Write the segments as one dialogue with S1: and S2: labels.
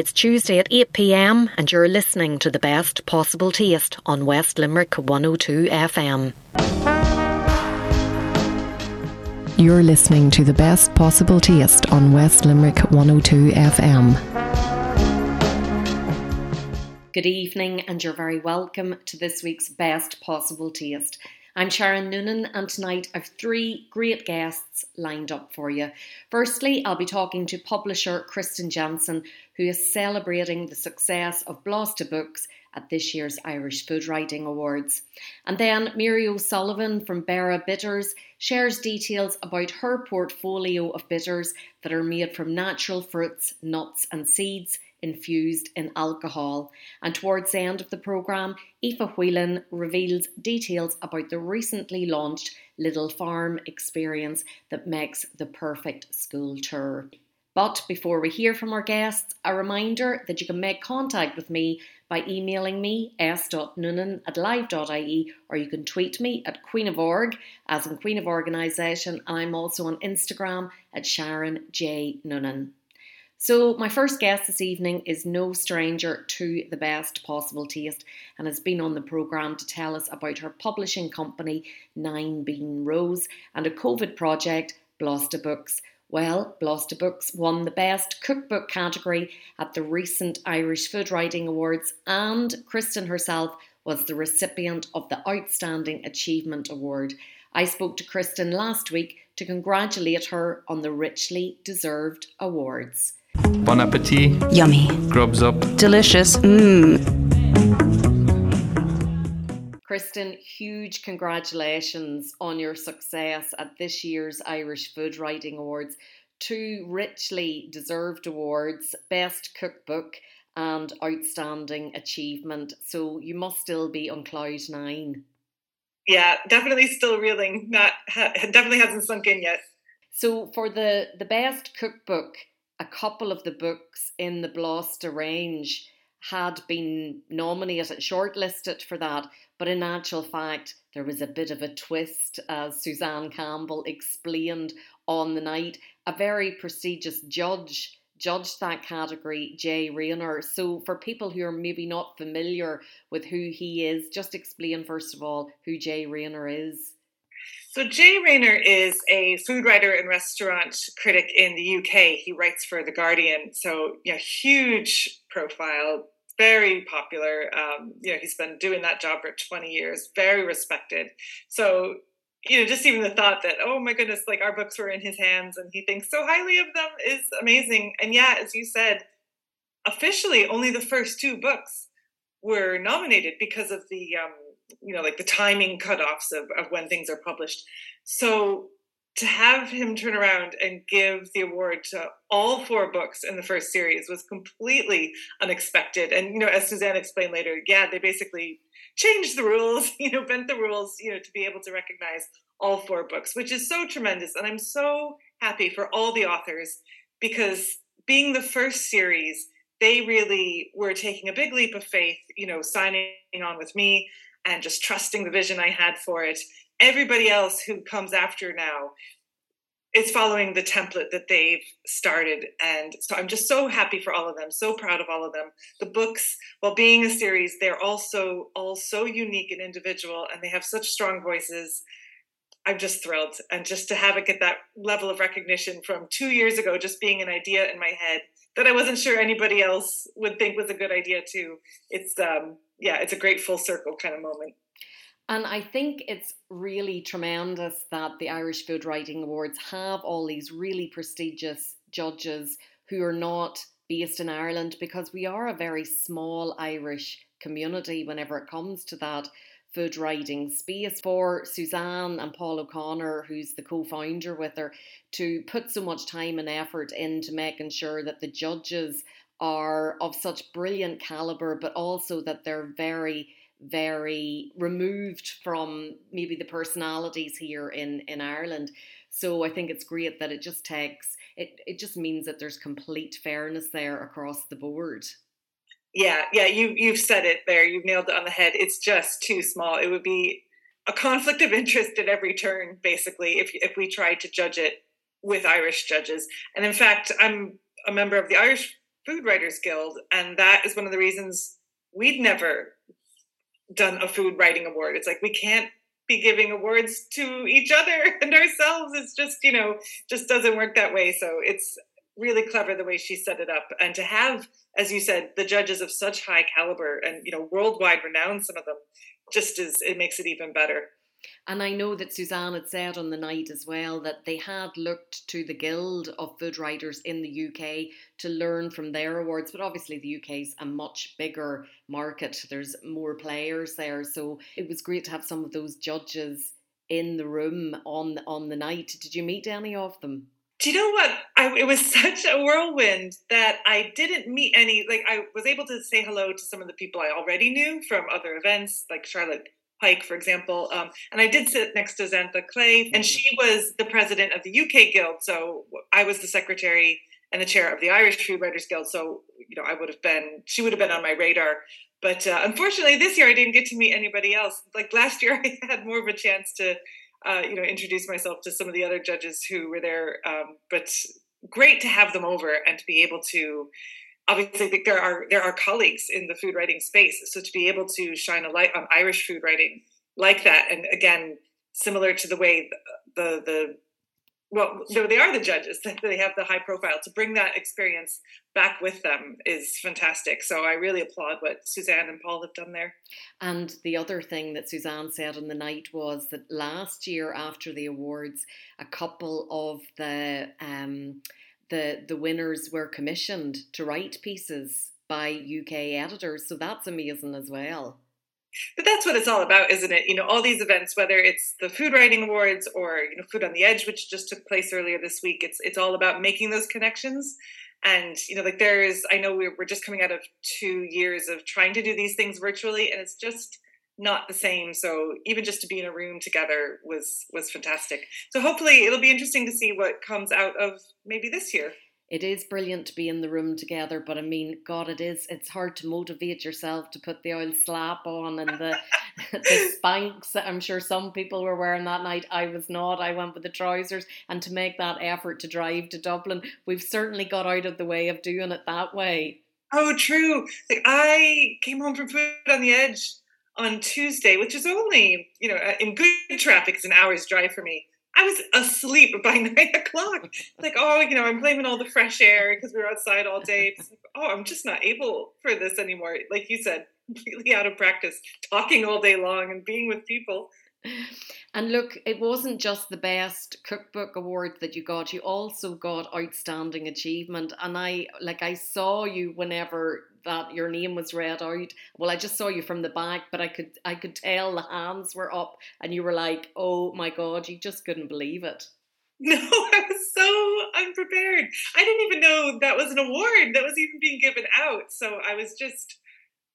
S1: It's Tuesday at 8 pm, and you're listening to the best possible taste on West Limerick 102 FM. You're listening to the best possible taste on West Limerick 102 FM. Good evening, and you're very welcome to this week's Best Possible Taste. I'm Sharon Noonan, and tonight I've three great guests lined up for you. Firstly, I'll be talking to publisher Kristin Jensen, who is celebrating the success of Blasta Books at this year's Irish Food Writing Awards. And then Mary O'Sullivan from Beara Bitters shares details about her portfolio of bitters that are made from natural fruits, nuts, and seeds infused in alcohol. And towards the end of the programme, Aoife Whelan reveals details about the recently launched Little Farm experience that makes the perfect school tour. But before we hear from our guests, a reminder that you can make contact with me by emailing me s.noonan at live.ie or you can tweet me at Queen of Org, as in Queen of Organisation, and I'm also on Instagram at Sharon J. Noonan. So, my first guest this evening is no stranger to the best possible taste and has been on the programme to tell us about her publishing company, Nine Bean Rows, and a COVID project, Blasta Books. Well, Blasta Books won the Best Cookbook category at the recent Irish Food Writing Awards, and Kristin herself was the recipient of the Outstanding Achievement Award. I spoke to Kristin last week to congratulate her on the richly deserved awards.
S2: Bon appetit.
S3: Yummy.
S2: Grubs up.
S3: Delicious. Mmm.
S1: Kristin, huge congratulations on your success at this year's Irish Food Writing Awards. Two richly deserved awards Best Cookbook and Outstanding Achievement. So you must still be on cloud nine.
S4: Yeah, definitely still reeling. Not definitely hasn't sunk in yet.
S1: So for the the best cookbook, a couple of the books in the Blasta range had been nominated, shortlisted for that, but in actual fact, there was a bit of a twist, as Suzanne Campbell explained on the night. A very prestigious judge judged that category, Jay Rayner. So, for people who are maybe not familiar with who he is, just explain first of all who Jay Rayner is.
S4: So Jay Rayner is a food writer and restaurant critic in the UK. He writes for The Guardian, so yeah, huge profile, very popular. Um, you know, he's been doing that job for 20 years, very respected. So you know, just even the thought that, oh my goodness, like our books were in his hands and he thinks so highly of them is amazing. And yeah, as you said, officially only the first two books were nominated because of the um, you know like the timing cutoffs of, of when things are published so to have him turn around and give the award to all four books in the first series was completely unexpected and you know as suzanne explained later yeah they basically changed the rules you know bent the rules you know to be able to recognize all four books which is so tremendous and i'm so happy for all the authors because being the first series they really were taking a big leap of faith you know signing on with me and just trusting the vision I had for it. Everybody else who comes after now is following the template that they've started. And so I'm just so happy for all of them, so proud of all of them. The books, while being a series, they're also all so unique and individual, and they have such strong voices. I'm just thrilled. And just to have it get that level of recognition from two years ago, just being an idea in my head that I wasn't sure anybody else would think was a good idea too. It's um yeah, it's a great full circle kind of moment.
S1: And I think it's really tremendous that the Irish Food Writing Awards have all these really prestigious judges who are not based in Ireland because we are a very small Irish community whenever it comes to that food writing space. For Suzanne and Paul O'Connor, who's the co founder with her, to put so much time and effort into making sure that the judges are of such brilliant caliber, but also that they're very, very removed from maybe the personalities here in, in Ireland. So I think it's great that it just takes it, it just means that there's complete fairness there across the board.
S4: Yeah, yeah, you you've said it there. You've nailed it on the head. It's just too small. It would be a conflict of interest at every turn, basically, if if we tried to judge it with Irish judges. And in fact, I'm a member of the Irish Food Writers Guild, and that is one of the reasons we'd never done a food writing award. It's like we can't be giving awards to each other and ourselves. It's just, you know, just doesn't work that way. So it's really clever the way she set it up. And to have, as you said, the judges of such high caliber and, you know, worldwide renowned, some of them, just is, it makes it even better.
S1: And I know that Suzanne had said on the night as well that they had looked to the Guild of Food Writers in the UK to learn from their awards, but obviously the UK is a much bigger market. There's more players there, so it was great to have some of those judges in the room on on the night. Did you meet any of them?
S4: Do you know what? I, it was such a whirlwind that I didn't meet any. Like I was able to say hello to some of the people I already knew from other events, like Charlotte Pike, for example. Um, and I did sit next to Xanthe Clay, and she was the president of the UK Guild. So I was the secretary and the chair of the Irish Food Writers Guild. So, you know, I would have been, she would have been on my radar. But uh, unfortunately, this year I didn't get to meet anybody else. Like last year, I had more of a chance to, uh, you know, introduce myself to some of the other judges who were there. Um, but great to have them over and to be able to obviously there are there are colleagues in the food writing space. So to be able to shine a light on irish food writing like that and again similar to the way the the, well they are the judges they have the high profile. To bring that experience back with them is fantastic. So i really applaud what suzanne and paul have done there.
S1: And the other thing that suzanne said on the night was that last year after the awards a couple of the um, the the winners were commissioned to write pieces by UK editors, so that's amazing as well.
S4: But that's what it's all about, isn't it? You know, all these events, whether it's the Food Writing Awards or you know Food on the Edge, which just took place earlier this week, it's it's all about making those connections. And you know, like there's, I know we're we're just coming out of two years of trying to do these things virtually, and it's just not the same. So even just to be in a room together was was fantastic. So hopefully it'll be interesting to see what comes out of maybe this year.
S1: It is brilliant to be in the room together, but I mean, God, it is. It's hard to motivate yourself to put the old slap on and the the spanks. I'm sure some people were wearing that night. I was not. I went with the trousers, and to make that effort to drive to Dublin, we've certainly got out of the way of doing it that way.
S4: Oh, true. Like I came home from Food on the Edge on Tuesday, which is only, you know, uh, in good traffic, it's an hour's drive for me. I was asleep by nine o'clock. Like, oh, you know, I'm blaming all the fresh air because we were outside all day. Like, oh, I'm just not able for this anymore. Like you said, completely out of practice, talking all day long and being with people.
S1: And look, it wasn't just the best cookbook award that you got, you also got outstanding achievement. And I like I saw you whenever that your name was read out. Well, I just saw you from the back, but I could I could tell the hands were up and you were like, "Oh my god, you just couldn't believe it."
S4: No, I was so unprepared. I didn't even know that was an award that was even being given out. So I was just,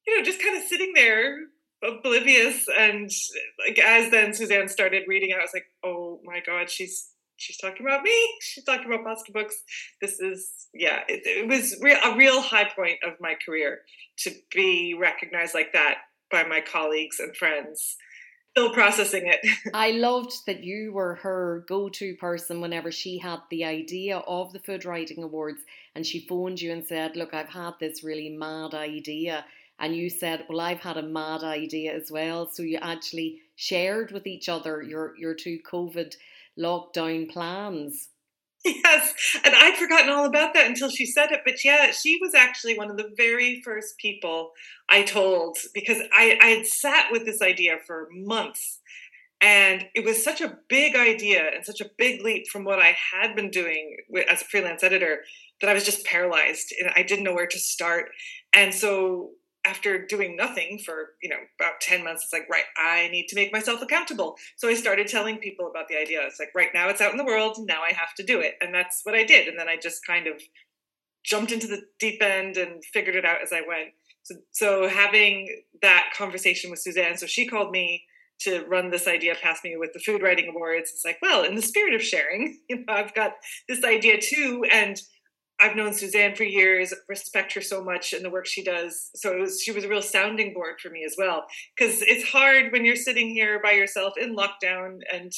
S4: you know, just kind of sitting there oblivious and like as then Suzanne started reading I was like, "Oh my god, she's she's talking about me. She's talking about Blasta books. This is yeah, it, it was real, a real high point of my career to be recognized like that by my colleagues and friends. Still processing it.
S1: I loved that you were her go-to person whenever she had the idea of the Food Writing Awards, and she phoned you and said, "Look, I've had this really mad idea." And you said, "Well, I've had a mad idea as well." So you actually shared with each other your your two COVID lockdown plans.
S4: Yes, and I'd forgotten all about that until she said it. But yeah, she was actually one of the very first people I told because I, I had sat with this idea for months. And it was such a big idea and such a big leap from what I had been doing as a freelance editor that I was just paralyzed and I didn't know where to start. And so after doing nothing for you know about 10 months it's like right i need to make myself accountable. So i started telling people about the idea. It's like right now it's out in the world now i have to do it. And that's what i did. And then i just kind of jumped into the deep end and figured it out as i went. So, so having that conversation with suzanne so she called me to run this idea past me with the food writing awards. It's like well in the spirit of sharing you know i've got this idea too. And I've known Suzanne for years, respect her so much and the work she does. So was, she was a real sounding board for me as well. Because it's hard when you're sitting here by yourself in lockdown and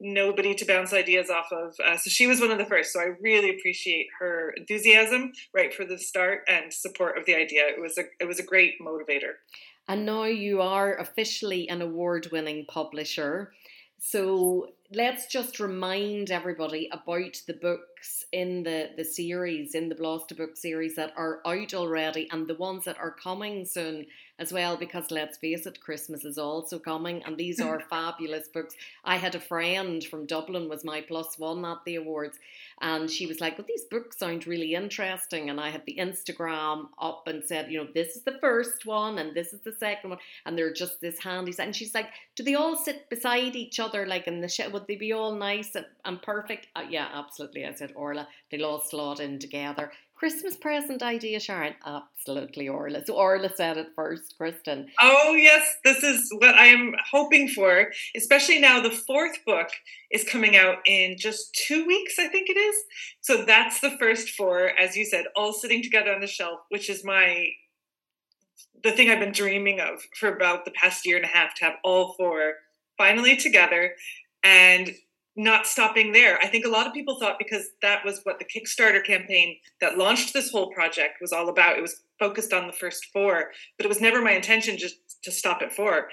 S4: nobody to bounce ideas off of. Uh, so she was one of the first. So I really appreciate her enthusiasm right for the start and support of the idea. It was a it was a great motivator.
S1: And now you are officially an award-winning publisher. So let's just remind everybody about the books in the, the series, in the Blasta book series that are out already and the ones that are coming soon as well, because let's face it, Christmas is also coming and these are fabulous books. I had a friend from Dublin was my plus one at the awards and she was like, Well, these books sound really interesting. And I had the Instagram up and said, You know, this is the first one and this is the second one. And they're just this handy. And she's like, Do they all sit beside each other like in the shed? Would they be all nice and, and perfect? Uh, yeah, absolutely. I said, Orla, they'll all slot in together. Christmas present idea, Sharon? Absolutely, Orla. So Orla said it first, Kristin.
S4: Oh, yes, this is what I am hoping for, especially now the fourth book is coming out in just two weeks, I think it is. So that's the first four, as you said, all sitting together on the shelf, which is my the thing I've been dreaming of for about the past year and a half to have all four finally together and not stopping there. I think a lot of people thought because that was what the Kickstarter campaign that launched this whole project was all about. It was focused on the first four, but it was never my intention just to stop at four.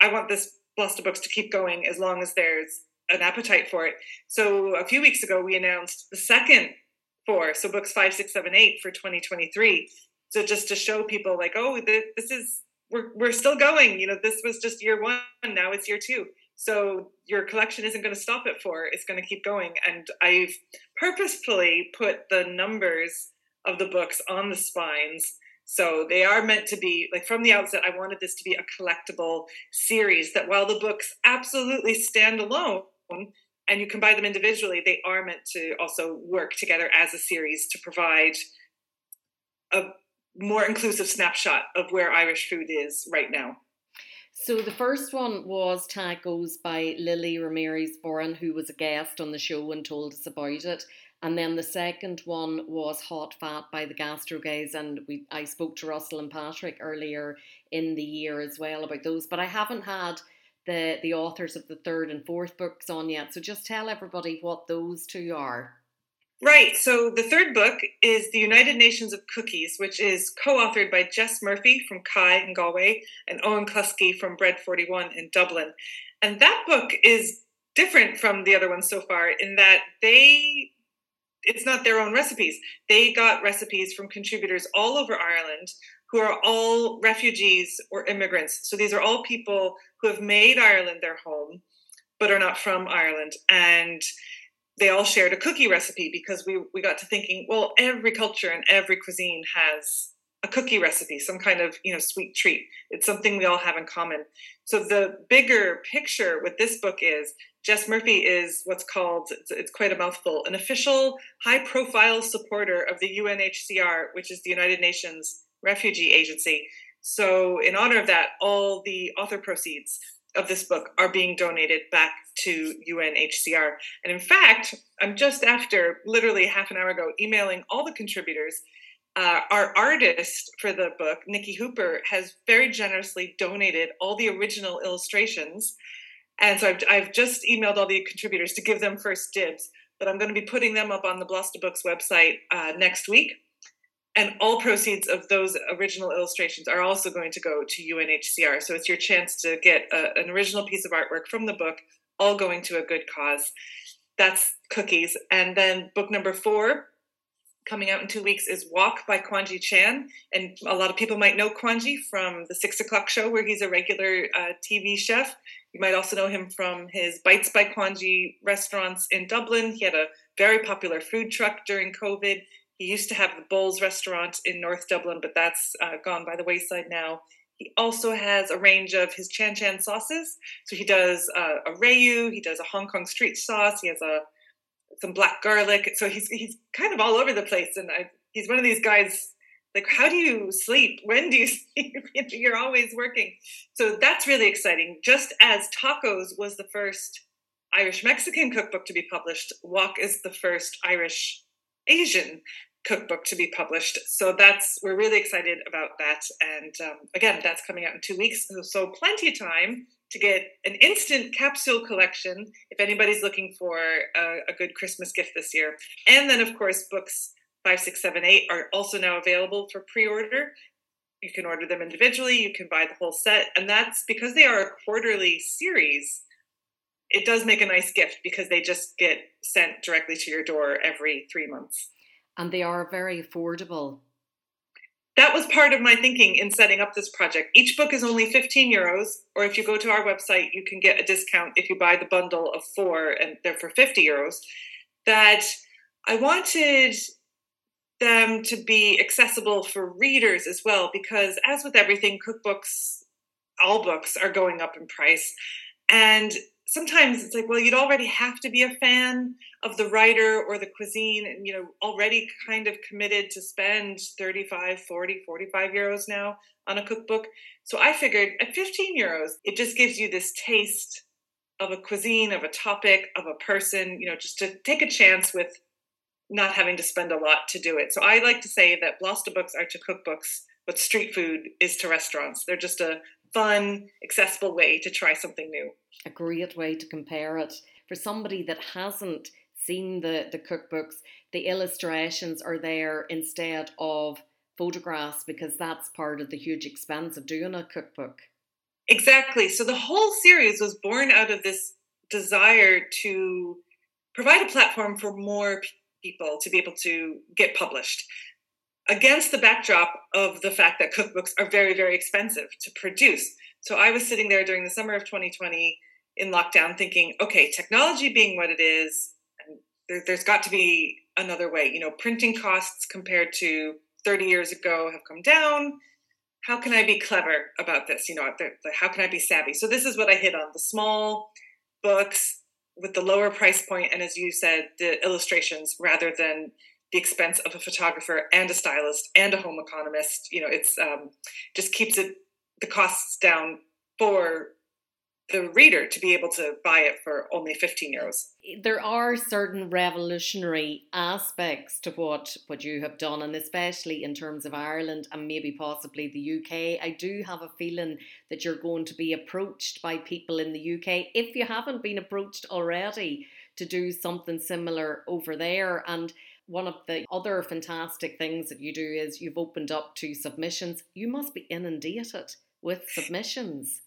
S4: I want this Blasta Books to keep going as long as there's an appetite for it. So a few weeks ago, we announced the second four, so books five, six, seven, eight for 2023. So just to show people, like, oh, this is we're we're still going. You know, this was just year one. Now it's year two. So your collection isn't going to stop at four, it's going to keep going. And I've purposefully put the numbers of the books on the spines. So they are meant to be, like from the outset, I wanted this to be a collectible series that while the books absolutely stand alone and you can buy them individually, they are meant to also work together as a series to provide a more inclusive snapshot of where Irish food is right now.
S1: So the first one was Tacos by Lily Ramirez Foran, who was a guest on the show and told us about it. And then the second one was Hot Fat by the Gastro Guys, and we I spoke to Russell and Patrick earlier in the year as well about those. But I haven't had the the authors of the third and fourth books on yet. So just tell everybody what those two are.
S4: Right. So the third book is The United Nations of Cookies, which is co authored by Jess Murphy from Kai in Galway and Eoin Cluskey from Bread 41 in Dublin. And that book is different from the other ones so far in that they it's not their own recipes. They got recipes from contributors all over Ireland who are all refugees or immigrants. So these are all people who have made Ireland their home but are not from Ireland. And they all shared a cookie recipe because we we got to thinking, well, every culture and every cuisine has a cookie recipe, some kind of you know sweet treat. It's something we all have in common. So the bigger picture with this book is Jess Murphy is what's called it's, it's quite a mouthful, an official high-profile supporter of the UNHCR, which is the United Nations Refugee Agency. So in honor of that, all the author proceeds of this book are being donated back to UNHCR. And in fact, I'm just after literally half an hour ago emailing all the contributors. Uh, our artist for the book, Nikki Hooper, has very generously donated all the original illustrations. And so I've, I've just emailed all the contributors to give them first dibs. But I'm going to be putting them up on the Blasta Books website uh, next week and all proceeds of those original illustrations are also going to go to UNHCR. So it's your chance to get a, an original piece of artwork from the book, all going to a good cause. That's cookies. And then book number four, coming out in two weeks, is Wok by Kwanghi Chan. And a lot of people might know Kwanghi from the Six O'Clock Show, where he's a regular uh, TV chef. You might also know him from his Bites by Kwanghi restaurants in Dublin. He had a very popular food truck during COVID he used to have the Bulls restaurant in North Dublin, but that's uh, gone by the wayside now. He also has a range of his Chan Chan sauces. So he does uh, a Rayu, he does a Hong Kong street sauce, he has a some black garlic. So he's he's kind of all over the place, and I, he's one of these guys. Like, how do you sleep? When do you sleep? You're always working. So that's really exciting. Just as Tacos was the first Irish Mexican cookbook to be published, Wok is the first Irish Asian cookbook to be published. So that's we're really excited about that. And um, again, that's coming out in two weeks, so, so plenty of time to get an instant capsule collection if anybody's looking for a, a good Christmas gift this year. And then, of course, books five, six, seven, eight are also now available for pre-order. You can order them individually. You can buy the whole set, and that's because they are a quarterly series it does make a nice gift because they just get sent directly to your door every three months.
S1: And they are very affordable.
S4: That was part of my thinking in setting up this project. Each book is only 15 euros, or if you go to our website, you can get a discount if you buy the bundle of four and they're for 50 euros. That I wanted them to be accessible for readers as well, because as with everything, cookbooks, all books are going up in price. And sometimes it's like, well, you'd already have to be a fan of the writer or the cuisine and, you know, already kind of committed to spend 35, 40, 45 euros now on a cookbook. So I figured at 15 euros, it just gives you this taste of a cuisine, of a topic, of a person, you know, just to take a chance with not having to spend a lot to do it. So I like to say that Blasta books are to cookbooks what street food is to restaurants. They're just a fun, accessible way to try something new.
S1: A great way to compare it. For somebody that hasn't seen the, the cookbooks, the illustrations are there instead of photographs because that's part of the huge expense of doing a cookbook.
S4: Exactly. So the whole series was born out of this desire to provide a platform for more people to be able to get published against the backdrop of the fact that cookbooks are very, very expensive to produce. So I was sitting there during the summer of 2020 in lockdown thinking, okay, technology being what it is, there, has got to be another way. You know, printing costs compared to 30 years ago have come down. How can I be clever about this? You know, how can I be savvy? So this is what I hit on the small books with the lower price point, and as you said, the illustrations rather than the expense of a photographer and a stylist and a home economist. You know, it's um, just keeps it the costs down for the reader to be able to buy it for only 15 euros.
S1: There are certain revolutionary aspects to what, what you have done, and especially in terms of Ireland and maybe possibly the UK. I do have a feeling that you're going to be approached by people in the UK, if you haven't been approached already, to do something similar over there. And one of the other fantastic things that you do is you've opened up to submissions. You must be inundated with submissions.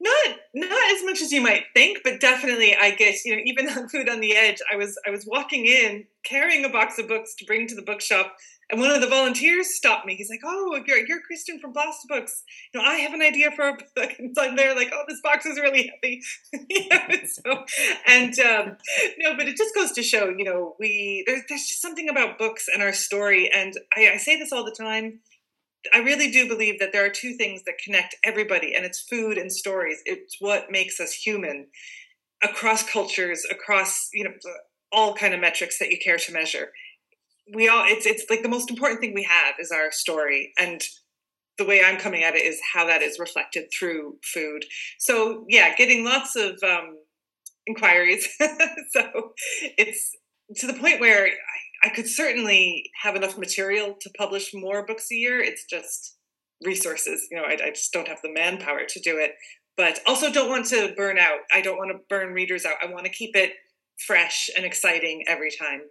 S4: Not not as much as you might think, but definitely I get, you know, even on Food on the Edge, I was I was walking in carrying a box of books to bring to the bookshop and one of the volunteers stopped me. He's like, "Oh, you're, you're Kristin from Blasta Books. You know, I have an idea for a book." And so I'm there, like, "Oh, this box is really heavy." so, and um, no, but it just goes to show, you know, we there's there's just something about books and our story. And I, I say this all the time. I really do believe that there are two things that connect everybody, and it's food and stories. It's what makes us human across cultures, across you know all kind of metrics that you care to measure we all it's it's like the most important thing we have is our story. And the way i'm coming at it is how that is reflected through food. So yeah getting lots of um, inquiries. So it's to the point where I, I could certainly have enough material to publish more books a year. It's just resources you know I, I just don't have the manpower to do it. But also don't want to burn out. I don't want to burn readers out. I want to keep it fresh and exciting every time.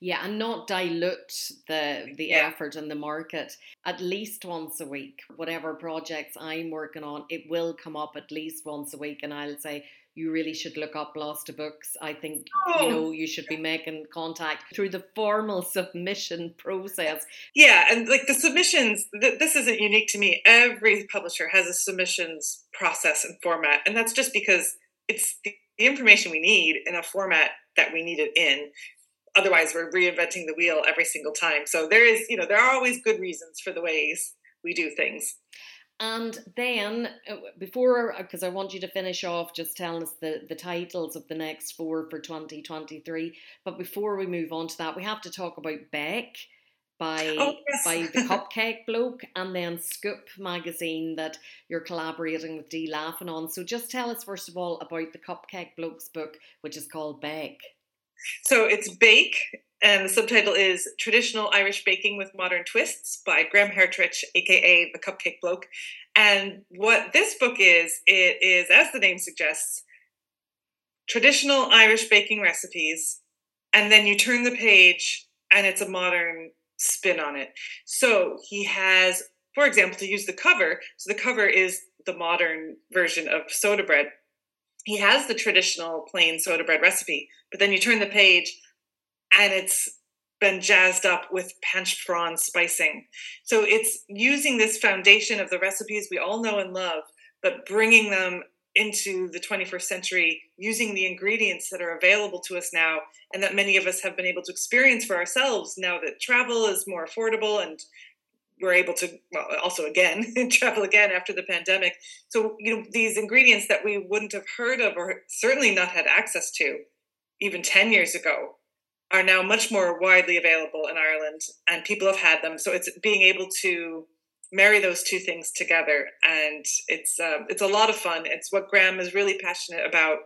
S1: Yeah, and not dilute the the yeah. effort and the market. At least once a week, whatever projects I'm working on, it will come up at least once a week, and I'll say you really should look up Blasta Books. I think oh. you know you should be making contact through the formal submission process.
S4: Yeah, and like the submissions, th- this isn't unique to me. Every publisher has a submissions process and format, and that's just because it's the the information we need in a format that we need it in. Otherwise we're reinventing the wheel every single time. So there is you know there are always good reasons for the ways we do things.
S1: And then uh, before because i want you to finish off just telling us the, the titles of the next four for 2023 but before we move on to that we have to talk about beck by oh, yes. by the Cupcake Bloke and then Scoop magazine that you're collaborating with Dee Laffan on. So just tell us first of all about the Cupcake Bloke's book, which is called Bake.
S4: So it's bake and the subtitle is Traditional Irish Baking with Modern Twists by Graham Herterich, aka the Cupcake Bloke. And what this book is, it is, as the name suggests, traditional Irish baking recipes, and then you turn the page and it's a modern spin on it. So he has, for example, to use the cover, so the cover is the modern version of soda bread. He has the traditional plain soda bread recipe, but then you turn the page and it's been jazzed up with panch phoron spicing. So it's using this foundation of the recipes we all know and love, but bringing them into the 21st century using the ingredients that are available to us now and that many of us have been able to experience for ourselves now that travel is more affordable and we're able to well, also again travel again after the pandemic. So you know these ingredients that we wouldn't have heard of or certainly not had access to even 10 years ago are now much more widely available in Ireland and people have had them. So it's being able to marry those two things together. And it's uh, it's a lot of fun. It's what graham is really passionate about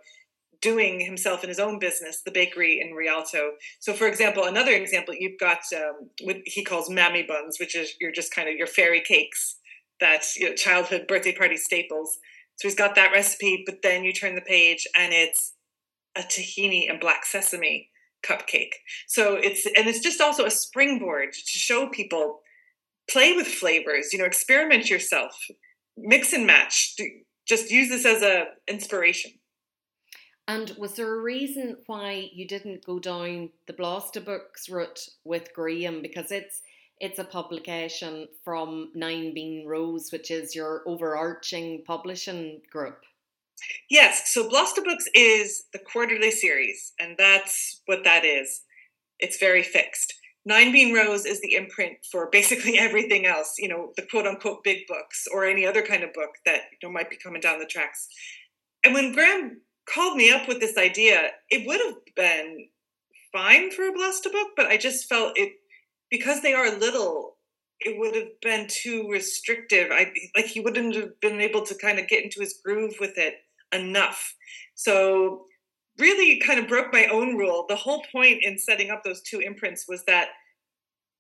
S4: doing himself in his own business the bakery in rialto. So for example another example you've got um, what he calls mammy buns which is you're just kind of your fairy cakes that you know, childhood birthday party staples. So he's got that recipe but then you turn the page and it's a tahini and black sesame cupcake. So it's and it's just also a springboard to show people play with flavors you know experiment yourself mix and match just use this as a inspiration
S1: and was there a reason why you didn't go down the Blasta Books route with Graham? Because it's it's a publication from Nine Bean Rows, which is your overarching publishing group.
S4: Yes, so Blasta Books is the quarterly series, and that's what that is. It's very fixed. Nine Bean Rows is the imprint for basically everything else, you know, the quote unquote big books or any other kind of book that you know might be coming down the tracks. And when Graham called me up with this idea, it would have been fine for a Blasta book, but I just felt it because they are little, it would have been too restrictive. I like he wouldn't have been able to kind of get into his groove with it enough. So really kind of broke my own rule. The whole point in setting up those two imprints was that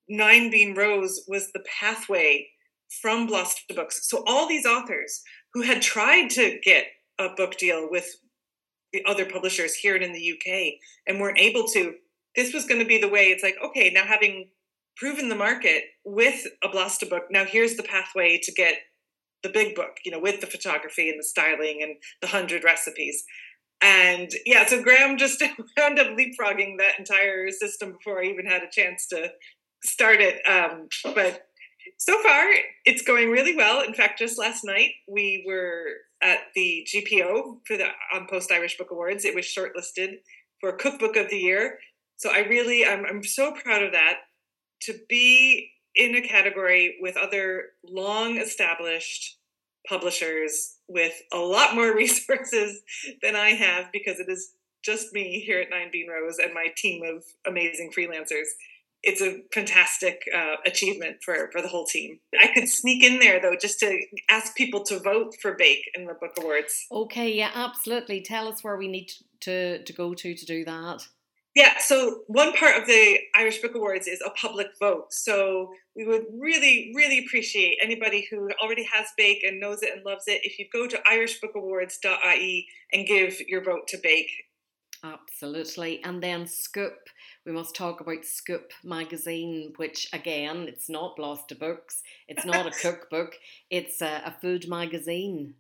S4: Nine Bean Rows was the pathway from Blasta Books. So all these authors who had tried to get a book deal with the other publishers here and in the UK and weren't able to, this was going to be the way. It's like, okay, now having proven the market with a Blasta book, now here's the pathway to get the big book, you know, with the photography and the styling and the hundred recipes. And yeah, so Graham just wound up leapfrogging that entire system before I even had a chance to start it. Um, but so far, it's going really well. In fact, just last night we were at the GPO for the An Post Irish Book Awards. It was shortlisted for Cookbook of the Year. So I really, I'm, I'm so proud of that. To be in a category with other long established publishers with a lot more resources than I have because it is just me here at Nine Bean Rows and my team of amazing freelancers. It's a fantastic uh, achievement for, for the whole team. I could sneak in there though, just to ask people to vote for Bake in the Book Awards.
S1: Okay, yeah, absolutely. Tell us where we need to, to go to to do that.
S4: Yeah, so one part of the Irish Book Awards is a public vote. So we would really, really appreciate anybody who already has Bake and knows it and loves it. If you go to irishbookawards.ie and give your vote to Bake.
S1: Absolutely. And then Scoop. We must talk about Scoop magazine, which again, it's not Blasta Books, it's not a cookbook, it's a, a food magazine.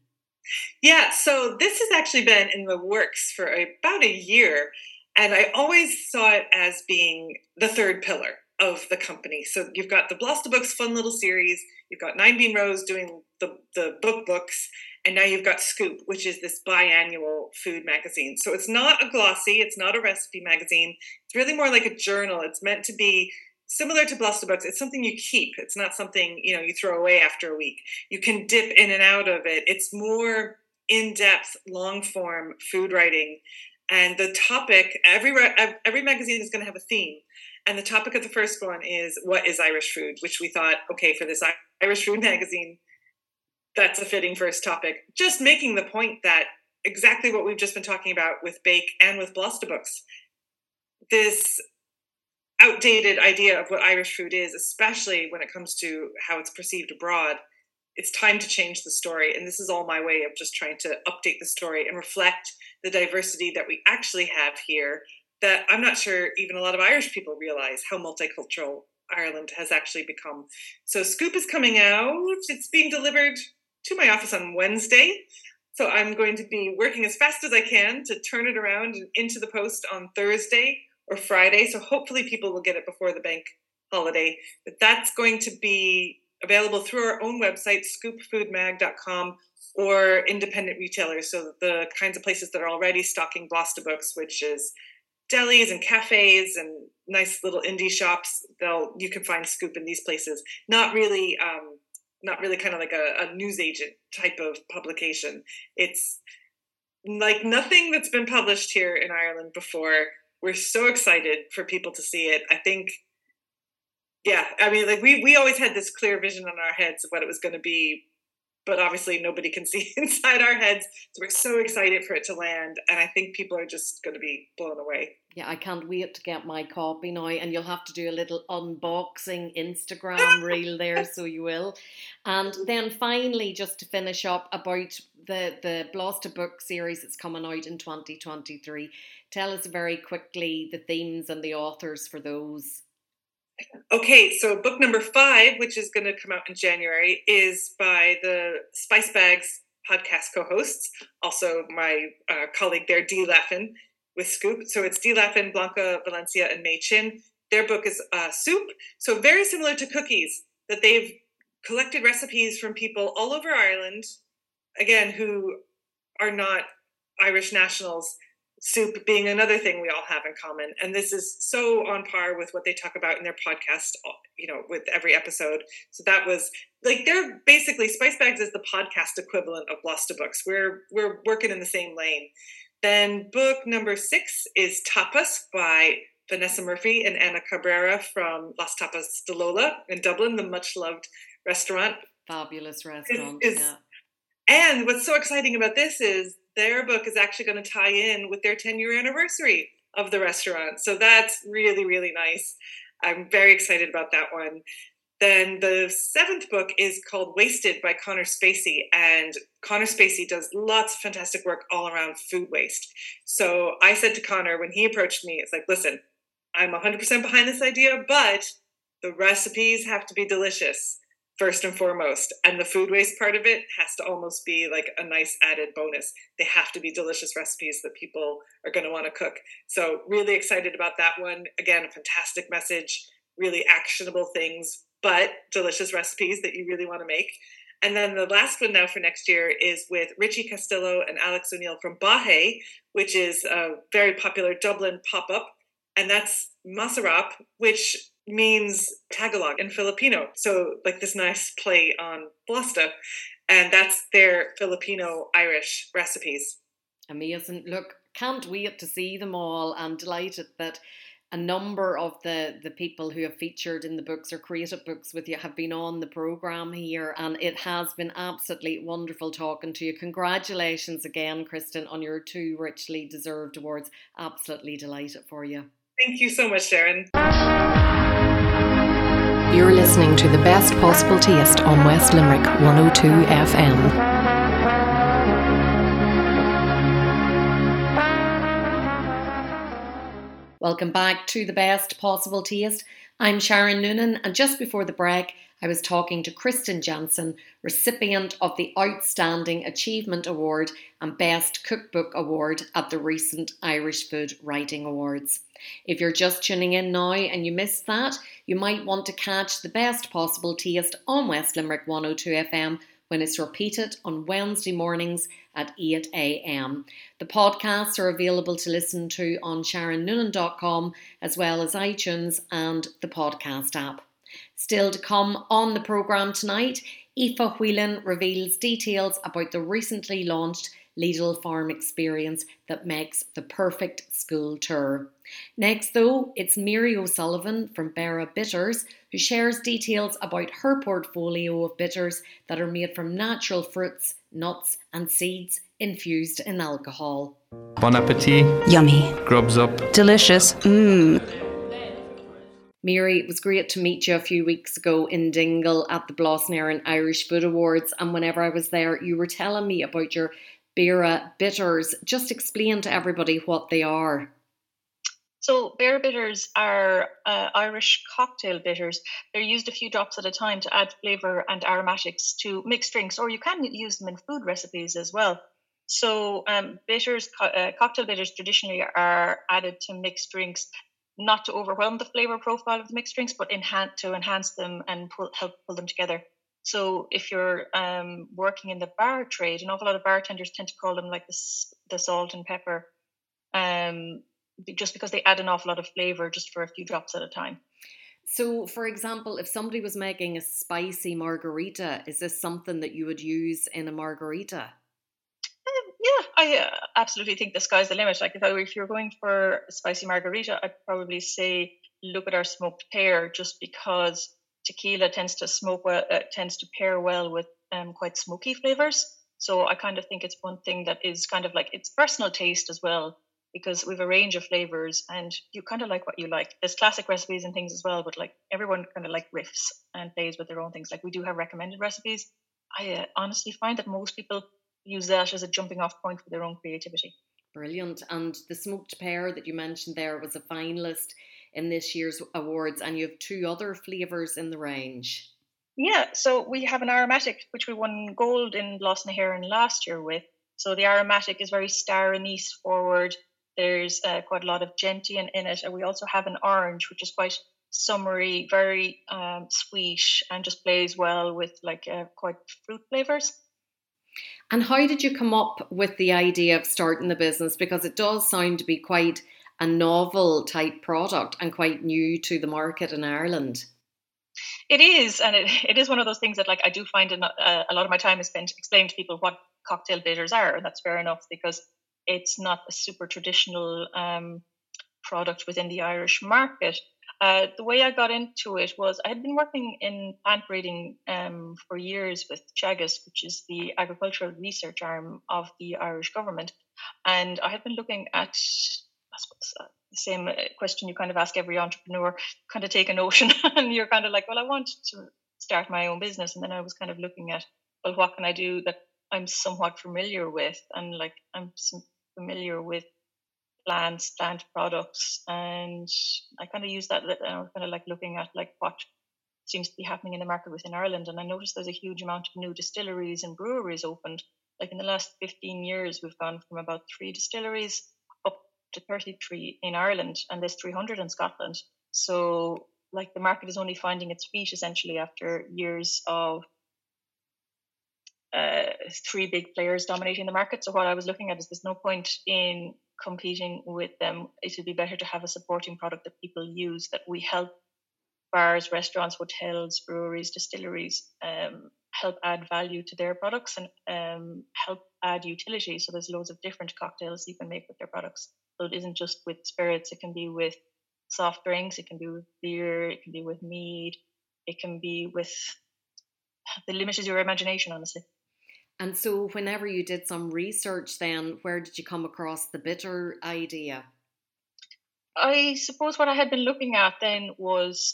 S4: Yeah, so this has actually been in the works for about a year. And I always saw it as being the third pillar of the company. So you've got the Blasta Books fun little series, you've got Nine Bean Rows doing the, the book books, and now you've got Scoop, which is this biannual food magazine. So it's not a glossy, it's not a recipe magazine. It's really more like a journal. It's meant to be similar to Blasta Books. It's something you keep. It's not something, you know, you throw away after a week. You can dip in and out of it. It's more in-depth, long-form food writing and the topic every every magazine is going to have a theme and the topic of the first one is what is irish food which we thought okay for this irish food magazine that's a fitting first topic just making the point that exactly what we've just been talking about with bake and with books this outdated idea of what Irish food is, especially when it comes to how it's perceived abroad. It's time to change the story. And this is all my way of just trying to update the story and reflect the diversity that we actually have here. That I'm not sure even a lot of Irish people realize how multicultural Ireland has actually become. So, Scoop is coming out. It's being delivered to my office on Wednesday. So, I'm going to be working as fast as I can to turn it around into the post on Thursday or Friday. So hopefully people will get it before the bank holiday. But that's going to be available through our own website, scoopfoodmag.com, or independent retailers. So the kinds of places that are already stocking Blasta books, which is delis and cafes and nice little indie shops. They'll you can find Scoop in these places. Not really. Um, not really kind of like a, a news agent type of publication. It's like nothing that's been published here in Ireland before we're so excited for people to see it. I think, yeah, I mean, like we we always had this clear vision in our heads of what it was going to be, but obviously nobody can see inside our heads. So we're so excited for it to land, and I think people are just going to be blown away.
S1: Yeah, I can't wait to get my copy now, and you'll have to do a little unboxing Instagram reel there, so you will. And then finally, just to finish up about the the Blasta book series that's coming out in 2023. Tell us very quickly the themes and the authors for those.
S4: Okay, so book number five, which is going to come out in January, is by the Spice Bags podcast co-hosts, also my uh, colleague there, Dee Laffan with Scoop. So it's Dee Laffan, Blanca Valencia, and Mei Chin. Their book is uh, Soup. So very similar to cookies, that they've collected recipes from people all over Ireland, again, who are not Irish nationals soup being another thing we all have in common. And this is so on par with what they talk about in their podcast uh, you know with every episode. So that was like they're basically spice bags is the podcast equivalent of Blasta books. We're we're working in the same lane. Then book number six is tapas by vanessa murphy and anna cabrera from las tapas de lola in dublin the much loved restaurant.
S1: Fabulous restaurant
S4: is, is, yeah. and what's so exciting about this is their book is actually going to tie in with their 10 year anniversary of the restaurant. So that's really, really nice. I'm very excited about that one. Then the seventh book is called Wasted by Conor Spacey. And Conor Spacey does lots of fantastic work all around food waste. So I said to Conor when he approached me, it's like, listen, I'm 100% behind this idea, but the recipes have to be delicious first and foremost. And the food waste part of it has to almost be like a nice added bonus. They have to be delicious recipes that people are going to want to cook. So, really excited about that one. Again, a fantastic message, really actionable things, but delicious recipes that you really want to make. And then the last one now for next year is with Richie Castillo and Alex O'Neill from Bahay, which is a very popular Dublin pop up. And that's Masarap, which means Tagalog in Filipino. So, like this nice play on Blasta. And that's their Filipino Irish recipes.
S1: Amazing. Look, can't wait to see them all. I'm delighted that a number of the, the people who have featured in the books or created books with you have been on the programme here, and it has been absolutely wonderful talking to you. Congratulations again, Kristin, on your two richly deserved awards. Absolutely delighted for you.
S4: Thank you so much, Sharon.
S3: You're listening to the best possible taste on West Limerick 102 FM.
S1: Welcome back to the best possible taste. I'm Sharon Noonan, and just before the break, I was talking to Kristin Jensen, recipient of the Outstanding Achievement Award and Best Cookbook Award at the recent Irish Food Writing Awards. If you're just tuning in now and you missed that, you might want to catch the best possible taste on West Limerick 102 FM when it's repeated on Wednesday mornings at 8 a.m. The podcasts are available to listen to on SharonNoonan.com as well as iTunes and the podcast app. Still to come on the programme tonight, Aoife Whelan reveals details about the recently launched Lidl Farm experience that makes the perfect school tour. Next, though, it's Mary O'Sullivan from Beara Bitters who shares details about her portfolio of bitters that are made from natural fruits, nuts, and seeds infused in alcohol.
S2: Bon appetit.
S5: Yummy.
S2: Grubs up.
S5: Delicious. Mmm.
S1: Mary, it was great to meet you a few weeks ago in Dingle at the Blas na hÉireann Irish Food Awards. And whenever I was there, you were telling me about your Beara bitters. Just explain to everybody what they are.
S5: So, Beara bitters are uh, Irish cocktail bitters. They're used a few drops at a time to add flavour and aromatics to mixed drinks, or you can use them in food recipes as well. So, um, bitters, co- uh, cocktail bitters traditionally are added to mixed drinks not to overwhelm the flavor profile of the mixed drinks, but enhance to enhance them and pull, help pull them together. So if you're um, working in the bar trade, an awful lot of bartenders tend to call them like the, the salt and pepper, um, just because they add an awful lot of flavor just for a few drops at a time.
S1: So, for example, if somebody was making a spicy margarita, is this something that you would use in a margarita?
S5: Yeah, I uh, absolutely think the sky's the limit. Like if I, if you're going for a spicy margarita, I'd probably say look at our smoked pear, just because tequila tends to smoke well, uh, tends to pair well with um, quite smoky flavors. So I kind of think it's one thing that is kind of like it's personal taste as well, because we have a range of flavors and you kind of like what you like. There's classic recipes and things as well, but like everyone kind of like riffs and plays with their own things. Like we do have recommended recipes. I uh, honestly find that most people use that as a jumping off point for their own creativity.
S1: Brilliant. And the smoked pear that you mentioned there was a finalist in this year's awards, and you have two other flavours in the range.
S5: Yeah, so we have an aromatic which we won gold in Blas na hÉireann last year with. So the aromatic is very star anise forward. There's uh, quite a lot of gentian in it, and we also have an orange, which is quite summery, very um, sweet, and just plays well with like uh, quite fruit flavors.
S1: And how did you come up with the idea of starting the business? Because it does sound to be quite a novel type product and quite new to the market in Ireland.
S5: It is, and it, it is one of those things that like I do find a, uh, a lot of my time is spent explaining to people what cocktail bitters are, and that's fair enough because it's not a super traditional um, product within the Irish market. Uh, the way I got into it was I had been working in plant breeding um, for years with Teagasc, which is the agricultural research arm of the Irish government. And I had been looking at, suppose, uh, the same uh, question you kind of ask every entrepreneur, kind of take a notion and you're kind of like, well, I want to start my own business. And then I was kind of looking at, well, what can I do that I'm somewhat familiar with? And like, I'm familiar with plants, plant products, and I kind of use that. I uh, kind of like looking at like what seems to be happening in the market within Ireland, and I noticed there's a huge amount of new distilleries and breweries opened. Like in the last 15 years, we've gone from about three distilleries up to 33 in Ireland, and there's 300 in Scotland. So, like the market is only finding its feet essentially after years of uh, three big players dominating the market. So what I was looking at is there's no point in competing with them, it would be better to have a supporting product that people use that we help bars, restaurants, hotels, breweries, distilleries um, help add value to their products and um, help add utility. So there's loads of different cocktails you can make with their products. So it isn't just with spirits, it can be with soft drinks, it can be with beer, it can be with mead, it can be with the limit is your imagination, honestly.
S1: And so, whenever you did some research, then where did you come across the bitter idea?
S5: I suppose what I had been looking at then was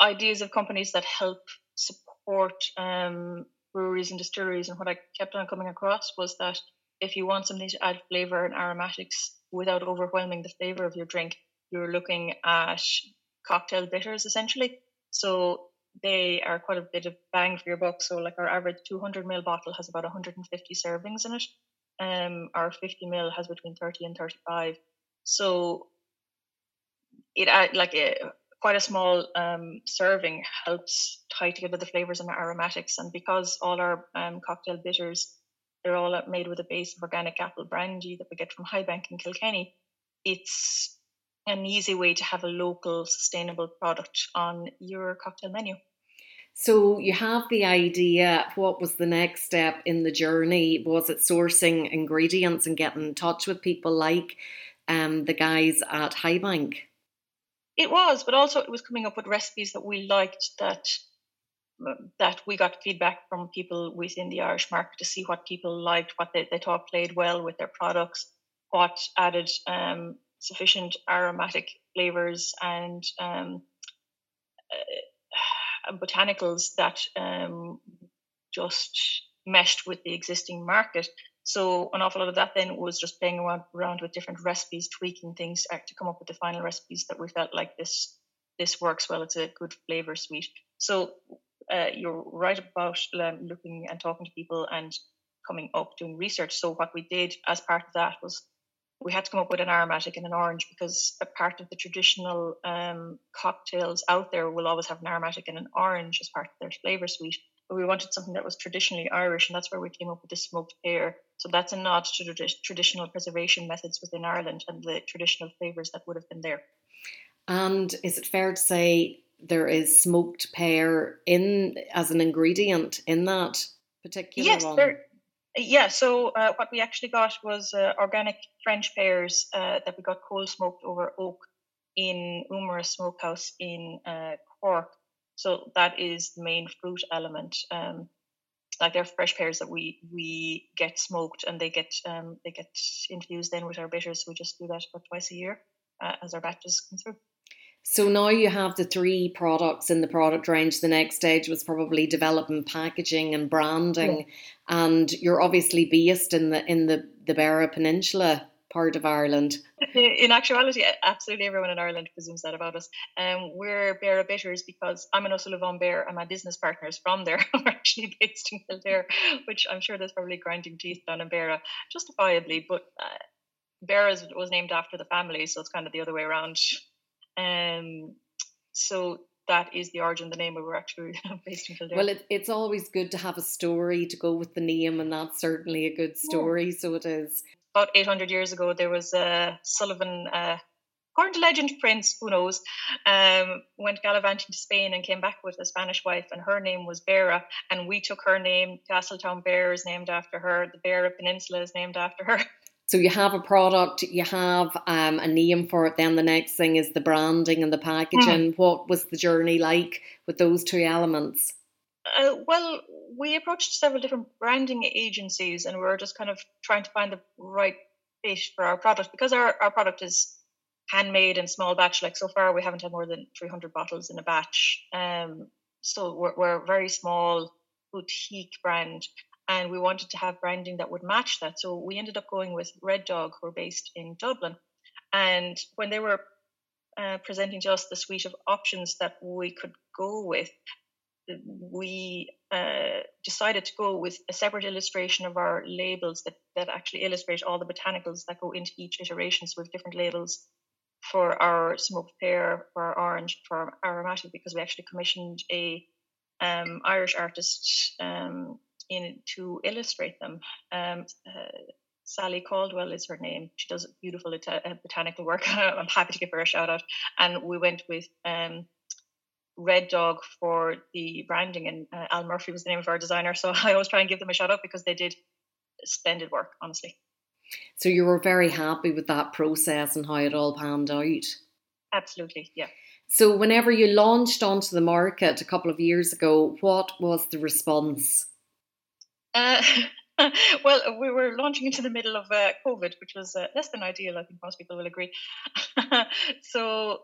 S5: ideas of companies that help support um, breweries and distilleries. And what I kept on coming across was that if you want something to add flavor and aromatics without overwhelming the flavor of your drink, you're looking at cocktail bitters essentially. So they are quite a bit of bang for your buck. So, like our average 200 ml bottle has about 150 servings in it. Um, our 50 ml has between 30 and 35. So, it uh, like a, quite a small um, serving helps tie together the flavors and aromatics. And because all our um, cocktail bitters, they're all made with a base of organic apple brandy that we get from Highbank in Kilkenny. It's an easy way to have a local sustainable product on your cocktail menu.
S1: So you have the idea. What was the next step in the journey? Was it sourcing ingredients and getting in touch with people like um, the guys at Highbank?
S5: It was, but also it was coming up with recipes that we liked that that we got feedback from people within the Irish market to see what people liked, what they, they thought played well with their products, what added um, sufficient aromatic flavors and um, uh, botanicals that um, just meshed with the existing market. So an awful lot of that then was just playing around with different recipes, tweaking things uh, to come up with the final recipes that we felt like this this works well. It's a good flavor suite. So uh, you're right about um, looking and talking to people and coming up doing research. So what we did as part of that was we had to come up with an aromatic and an orange because a part of the traditional um, cocktails out there will always have an aromatic and an orange as part of their flavor suite. But we wanted something that was traditionally Irish, and that's where we came up with the smoked pear. So that's a nod to the traditional preservation methods within Ireland and the traditional flavors that would have been there.
S1: And is it fair to say there is smoked pear in as an ingredient in that particular
S5: yes,
S1: one?
S5: There, yeah, so uh, what we actually got was uh, organic French pears uh, that we got cold smoked over oak in Ummera Smokehouse in uh, Cork. So that is the main fruit element. Um, like they're fresh pears that we we get smoked and they get um, they get infused then with our bitters. We just do that about twice a year uh, as our batches come through.
S1: So now you have the three products in the product range. The next stage was probably developing packaging and branding, yeah. and you're obviously based in the in the the Beara Peninsula part of Ireland.
S5: In actuality, absolutely everyone in Ireland presumes that about us. Um, we're Beara Bitters because I'm an O'Sullivan Beare and my business partner is from there. we're actually based in Kildare, which I'm sure there's probably grinding teeth down in Beara, justifiably. But uh, was named after the family, so it's kind of the other way around. Um, so that is the origin of the name. We were actually based in Kildare.
S1: Well, it, it's always good to have a story to go with the name, and that's certainly a good story. Yeah. So it is.
S5: About 800 years ago, there was a Sullivan, uh, according to legend, prince, who knows, um, went gallivanting to Spain and came back with a Spanish wife, and her name was Beara, and we took her name. Castletown Bere is named after her. The Beara Peninsula is named after her.
S1: So you have a product, you have um, a name for it. Then the next thing is the branding and the packaging. Mm. What was the journey like with those two elements?
S5: Uh, well, we approached several different branding agencies, and we are just kind of trying to find the right fit for our product because our, our product is handmade and small batch. Like so far, we haven't had more than 300 bottles in a batch. Um, so we're, we're a very small boutique brand and we wanted to have branding that would match that. So we ended up going with Red Dog, who are based in Dublin. And when they were uh, presenting to us the suite of options that we could go with, we uh, decided to go with a separate illustration of our labels that, that actually illustrate all the botanicals that go into each iteration. So with different labels for our smoked pear, for our orange, for our aromatic, because we actually commissioned a um, Irish artist um, in to illustrate them. Um, uh, Sally Caldwell is her name. She does beautiful uh, botanical work. I'm happy to give her a shout out. And we went with um, Red Dog for the branding, and uh, Al Murphy was the name of our designer. So I always try and give them a shout out because they did splendid work, honestly.
S1: So you were very happy with that process and how it all panned out.
S5: Absolutely, yeah.
S1: So whenever you launched onto the market a couple of years ago, what was the response?
S5: Uh, well, we were launching into the middle of uh, COVID, which was uh, less than ideal. I think most people will agree. so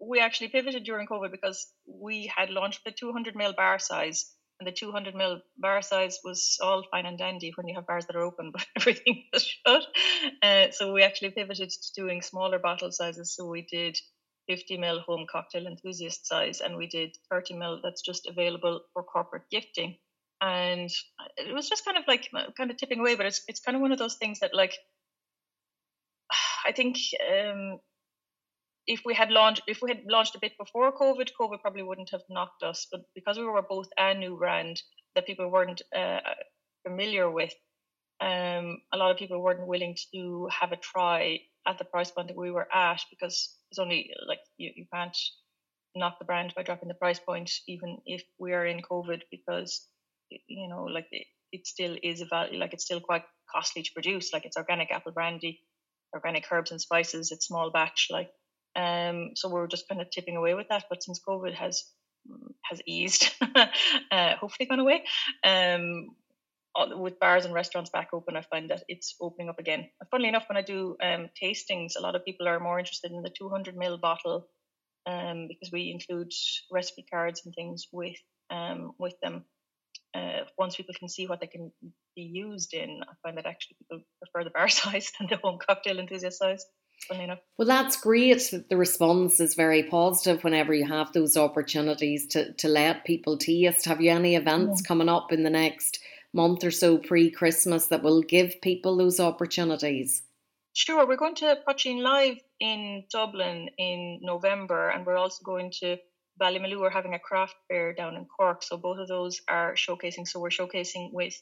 S5: we actually pivoted during COVID because we had launched the 200 ml bar size, and the 200 ml bar size was all fine and dandy when you have bars that are open, but everything was shut. Uh, so we actually pivoted to doing smaller bottle sizes. So we did 50 ml home cocktail enthusiast size, and we did 30 ml that's just available for corporate gifting and it was just kind of like kind of tipping away but it's it's kind of one of those things that like i think um, if we had launched if we had launched a bit before covid covid probably wouldn't have knocked us but because we were both a new brand that people weren't uh, familiar with um, a lot of people weren't willing to have a try at the price point that we were at because it's only like you, you can't knock the brand by dropping the price point even if we are in covid because you know, like it, it still is a value, like it's still quite costly to produce. Like it's organic apple brandy, organic herbs and spices. It's small batch, like um. So we're just kind of tipping away with that. But since COVID has has eased, uh, hopefully gone away, um, with bars and restaurants back open, I find that it's opening up again. Funnily enough, when I do um, tastings, a lot of people are more interested in the 200 ml bottle um, because we include recipe cards and things with um, with them. Uh, once people can see what they can be used in, I find that actually people prefer the bar size than the home cocktail enthusiast size. Funny enough.
S1: Well, that's great. The response is very positive whenever you have those opportunities to, to let people taste. Have you any events yeah. coming up in the next month or so pre Christmas that will give people those opportunities?
S5: Sure, we're going to Poitín Live in Dublin in November, and we're also going to Ballymaloe. We're having a craft fair down in Cork, so both of those are showcasing. So we're showcasing with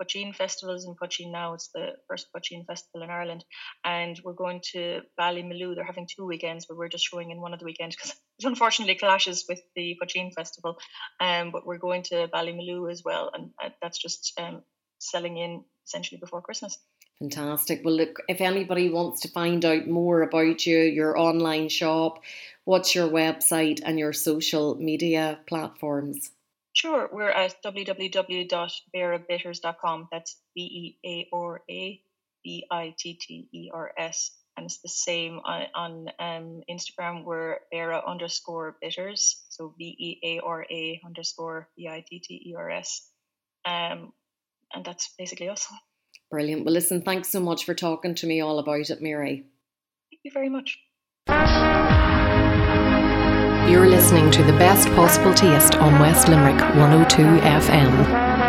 S5: Poitín festivals in Poitín now. It's the first Poitín festival in Ireland, and we're going to Ballymaloe. They're having two weekends, but we're just showing in one of the weekends because it unfortunately clashes with the Poitín festival. Um, but we're going to Ballymaloe as well, and uh, that's just um, selling in essentially before Christmas.
S1: Fantastic. Well, look, if anybody wants to find out more about you, your online shop, what's your website and your social media platforms?
S5: Sure, we're at www.bearabitters.com. That's B E A R A B I T T E R S. And it's the same on, on um, Instagram. We're Beara underscore bitters. So B E A R A underscore B I T T E R S. Um, and that's basically us.
S1: Brilliant. Well, listen, thanks so much for talking to me all about it, Mary.
S5: Thank you very much.
S3: You're listening to the best possible taste on West Limerick 102 FM.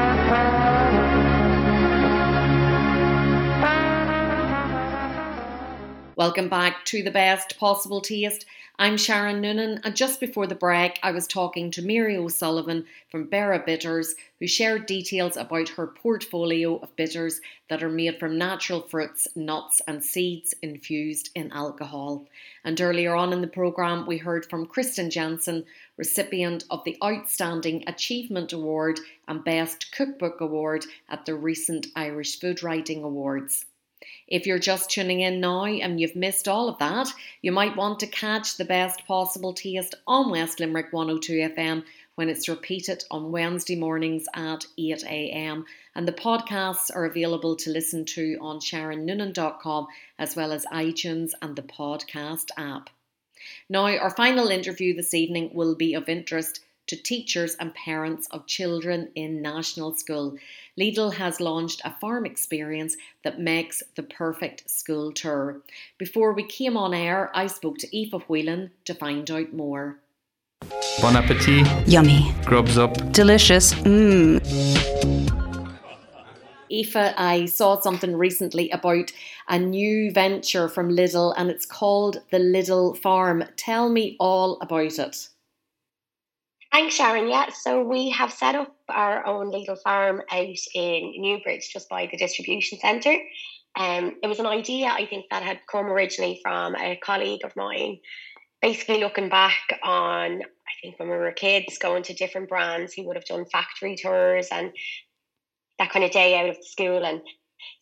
S1: Welcome back to the best possible taste. I'm Sharon Noonan, and just before the break, I was talking to Mary O'Sullivan from Beara Bitters, who shared details about her portfolio of bitters that are made from natural fruits, nuts, and seeds infused in alcohol. And earlier on in the programme, we heard from Kristin Jensen, recipient of the Outstanding Achievement Award and Best Cookbook Award at the recent Irish Food Writing Awards. If you're just tuning in now and you've missed all of that, you might want to catch the best possible taste on West Limerick 102 FM when it's repeated on Wednesday mornings at 8 a.m. And the podcasts are available to listen to on SharonNoonan.com as well as iTunes and the podcast app. Now, our final interview this evening will be of interest to teachers and parents of children in national school. Lidl has launched a farm experience that makes the perfect school tour. Before we came on air, I spoke to Aoife Whelan to find out more.
S2: Bon appetit.
S6: Yummy.
S2: Grubs up.
S6: Delicious. Mmm.
S1: Aoife, I saw something recently about a new venture from Lidl and it's called the Lidl Farm. Tell me all about it.
S7: Thanks, Sharon. Yeah, so we have set up our own Lidl farm out in Newbridge, just by the distribution centre. Um, it was an idea I think that had come originally from a colleague of mine. Basically, looking back on, I think when we were kids, going to different brands, he would have done factory tours and that kind of day out of school and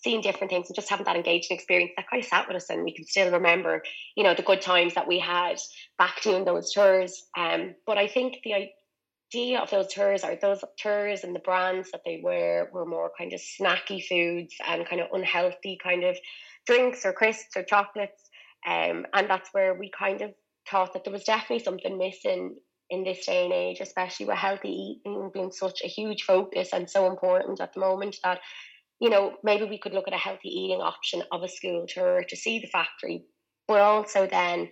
S7: seeing different things and just having that engaging experience that kind of sat with us and we can still remember, you know, the good times that we had back doing those tours. Um, but I think the idea of those tours are those tours and the brands that they wear were more kind of snacky foods and kind of unhealthy kind of drinks or crisps or chocolates. Um, and that's where we kind of thought that there was definitely something missing in this day and age, especially with healthy eating being such a huge focus and so important at the moment that, you know, maybe we could look at a healthy eating option of a school tour to see the factory, but also then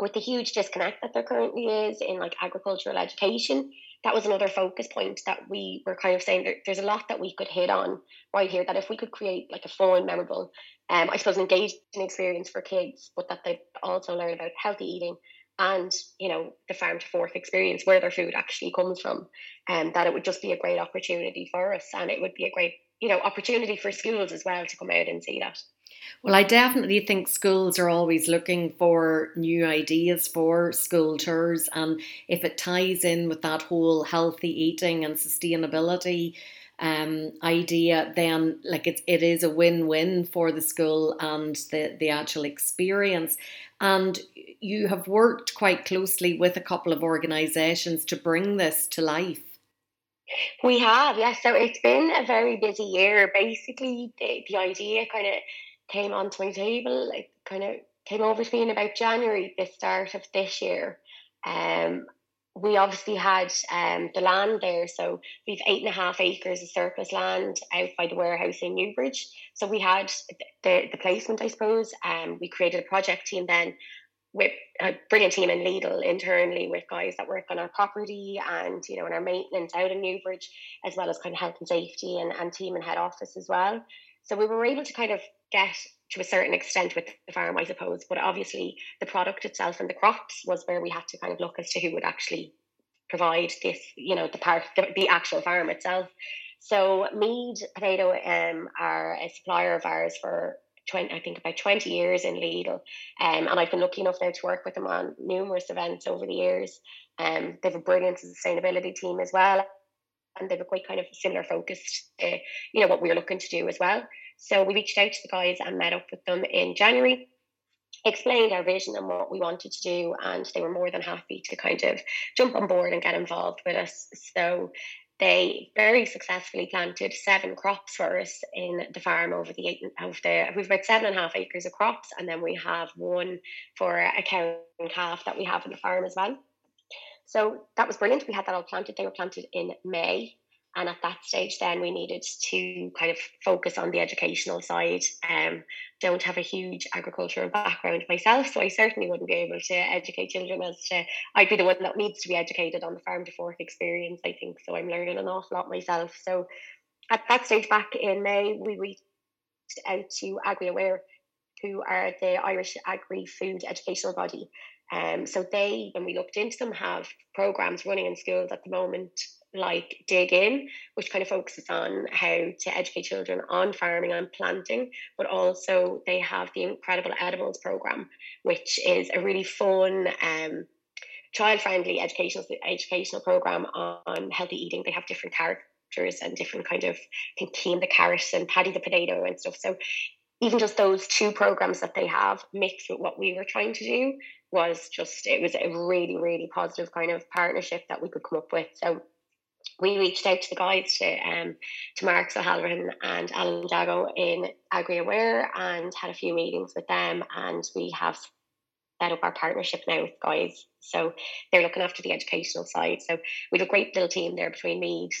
S7: with the huge disconnect that there currently is in like agricultural education, that was another focus point that we were kind of saying there, there's a lot that we could hit on right here. That if we could create like a fun, memorable, um, I suppose engaging experience for kids, but that they also learn about healthy eating and you know the farm to fork experience where their food actually comes from, and um, that it would just be a great opportunity for us, and it would be a great you know opportunity for schools as well to come out and see that.
S1: Well, I definitely think schools are always looking for new ideas for school tours. And if it ties in with that whole healthy eating and sustainability um, idea, then like it's, it is a win win for the school and the, the actual experience. And you have worked quite closely with a couple of organisations to bring this to life.
S7: We have, yes. So it's been a very busy year. Basically, the, the idea kind of came onto my table, like kind of came over to me in about January, the start of this year. Um, we obviously had um, the land there, so we've eight and a half acres of surplus land out by the warehouse in Newbridge. So we had the the placement, I suppose. Um, we created a project team then with a brilliant team in Lidl internally with guys that work on our property and you know in our maintenance out in Newbridge, as well as kind of health and safety and, and team and head office as well. So we were able to kind of get to a certain extent with the farm, I suppose. But obviously, the product itself and the crops was where we had to kind of look as to who would actually provide this, you know, the part, the, the actual farm itself. So Meade Potato um, are a supplier of ours for 20, I think about 20 years in Lidl. Um, and I've been lucky enough now to work with them on numerous events over the years. Um, they have a brilliant sustainability team as well. And they have a quite kind of similar focus to, you know, what we are looking to do as well. So we reached out to the guys and met up with them in January, explained our vision and what we wanted to do, and they were more than happy to kind of jump on board and get involved with us. So they very successfully planted seven crops for us in the farm over the eight of the we've about seven and a half acres of crops and then we have one for a cow and calf that we have in the farm as well. So that was brilliant. We had that all planted. They were planted in may and at that stage, then we needed to kind of focus on the educational side. Um, don't have a huge agricultural background myself, so I certainly wouldn't be able to educate children as to. I'd be the one that needs to be educated on the farm to fork experience. I think so. I'm learning an awful lot myself. So at that stage, back in May, we reached out to AgriAware, who are the Irish agri food educational body. Um, so they, when we looked into them, have programs running in schools at the moment like Dig In, which kind of focuses on how to educate children on farming and planting, but also they have the incredible edibles program, which is a really fun, um, child-friendly educational educational program on healthy eating. They have different characters and different kind of can Keen the carrot and Paddy the potato and stuff. So even just those two programs that they have mixed with what we were trying to do was just it was a really really positive kind of partnership that we could come up with so we reached out to the guys to um, to Mark O'Halloran and Alan Dago in AgriAware and had a few meetings with them and we have set up our partnership now with guys. So they're looking after the educational side. So we have a great little team there between Meade,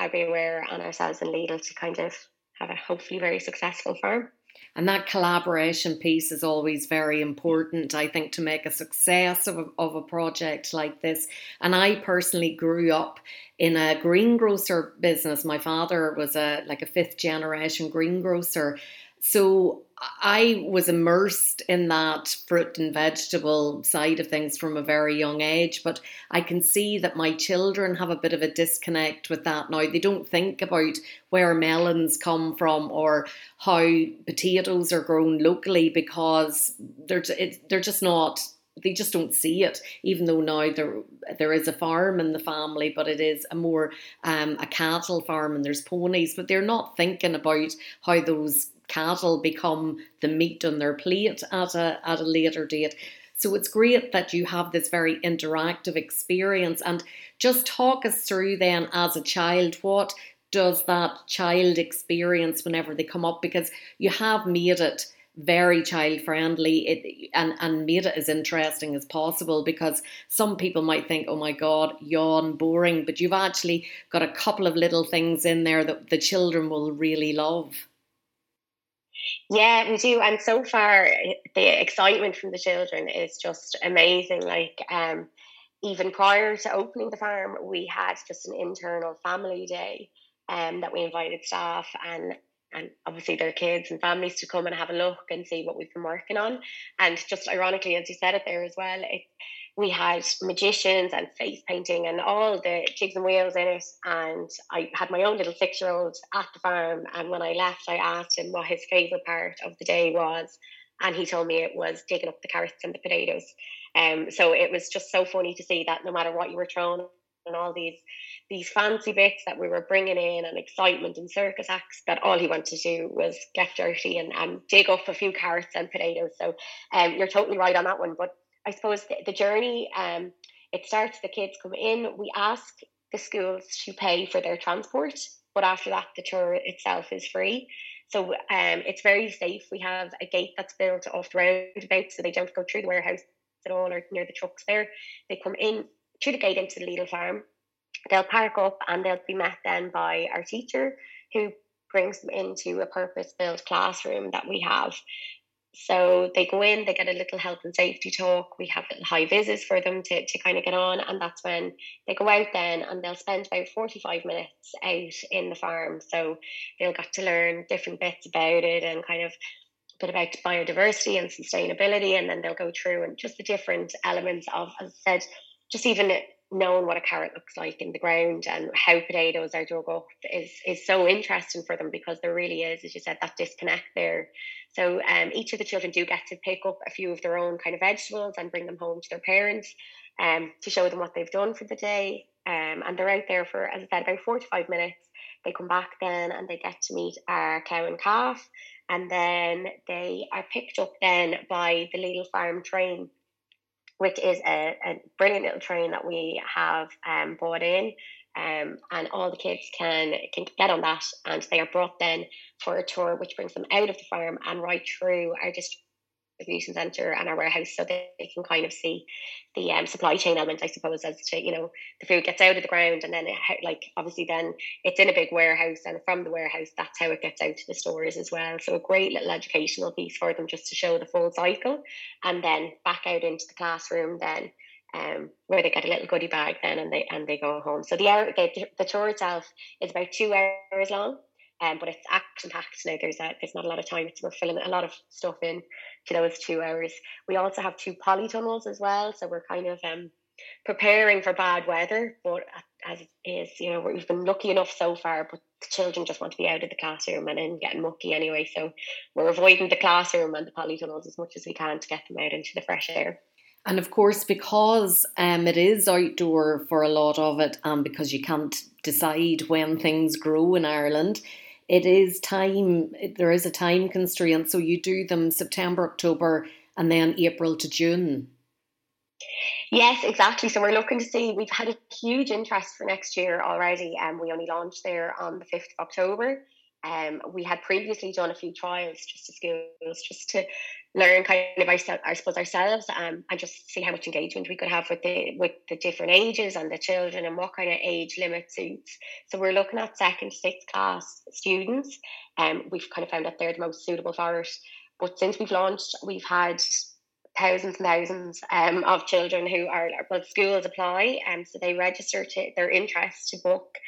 S7: AgriAware and ourselves and Lidl to kind of have a hopefully very successful farm.
S1: And that collaboration piece is always very important, I think, to make a success of a, of a project like this. And I personally grew up in a greengrocer business. My father was a like a fifth generation greengrocer. So I was immersed in that fruit and vegetable side of things from a very young age, but I can see that my children have a bit of a disconnect with that now. They don't think about where melons come from or how potatoes are grown locally because they're they're just not they just don't see it even though now there there is a farm in the family but it is a more um, a cattle farm and there's ponies but they're not thinking about how those cattle become the meat on their plate at a at a later date. So it's great that you have this very interactive experience. And just talk us through then as a child what does that child experience whenever they come up? Because you have made it very child friendly it, and, and made it as interesting as possible because some people might think, oh my God, yawn, boring, but you've actually got a couple of little things in there that the children will really love.
S7: Yeah, we do. And so far, the excitement from the children is just amazing. Like, um, even prior to opening the farm, we had just an internal family day um, that we invited staff and and obviously their kids and families to come and have a look and see what we've been working on. And just ironically, as you said it there as well, we had magicians and face painting and all the jigs and wheels in it. And I had my own little six year old at the farm. And when I left, I asked him what his favourite part of the day was. And he told me it was digging up the carrots and the potatoes. Um, so it was just so funny to see that no matter what you were throwing and all these these fancy bits that we were bringing in and excitement and circus acts that all he wanted to do was get dirty and, and dig up a few carrots and potatoes. So um, you're totally right on that one. But I suppose the, the journey, um, it starts, the kids come in, we ask the schools to pay for their transport, but after that, the tour itself is free. So um, it's very safe. We have a gate that's built off the roundabout so they don't go through the warehouse at all or near the trucks there. They come in through the gate into the Lidl farm. They'll park up and they'll be met then by our teacher who brings them into a purpose built classroom that we have. So they go in, they get a little health and safety talk. We have little high vises for them to, to kind of get on. And that's when they go out then and they'll spend about 45 minutes out in the farm. So they'll get to learn different bits about it and kind of a bit about biodiversity and sustainability. And then they'll go through and just the different elements of, as I said, just even knowing what a carrot looks like in the ground and how potatoes are dug up is is so interesting for them because there really is, as you said, that disconnect there. So um, each of the children do get to pick up a few of their own kind of vegetables and bring them home to their parents um, to show them what they've done for the day. Um, and they're out there for, as I said, about four to five minutes. They come back then and they get to meet our cow and calf. And then they are picked up then by the Lidl Farm train which is a, a brilliant little train that we have um, bought in. Um, and all the kids can can get on that, and they are brought then for a tour, which brings them out of the farm and right through our distribution center and our warehouse so they can kind of see the um, supply chain element, I suppose, as to, you know, the food gets out of the ground and then it, like obviously then it's in a big warehouse and from the warehouse, that's how it gets out to the stores as well. So a great little educational piece for them just to show the full cycle and then back out into the classroom then um, where they get a little goodie bag then and they and they go home. So the hour the, the tour itself is about two hours long. Um, but it's action packed now. There's a, there's not a lot of time. It's, we're filling a lot of stuff in to those two hours. We also have two polytunnels as well, so we're kind of um, preparing for bad weather. But as it is, you know, we've been lucky enough so far. But the children just want to be out of the classroom and then getting mucky anyway. So we're avoiding the classroom and the polytunnels as much as we can to get them out into the fresh air.
S1: And of course, because um, it is outdoor for a lot of it, and because you can't decide when things grow in Ireland, it is time, there is a time constraint. So you do them September, October, and then April to June.
S7: Yes, exactly. So we're looking to see, we've had a huge interest for next year already. and um, we only launched there on the 5th of October. Um, we had previously done a few trials just to schools, just to learn kind of I, I suppose ourselves um, and just see how much engagement we could have with the with the different ages and the children and what kind of age limit suits. So we're looking at second to sixth class students. and um, we've kind of found that they're the most suitable for it. But since we've launched, we've had thousands and thousands um, of children who are well schools apply and um, so they register to their interest to book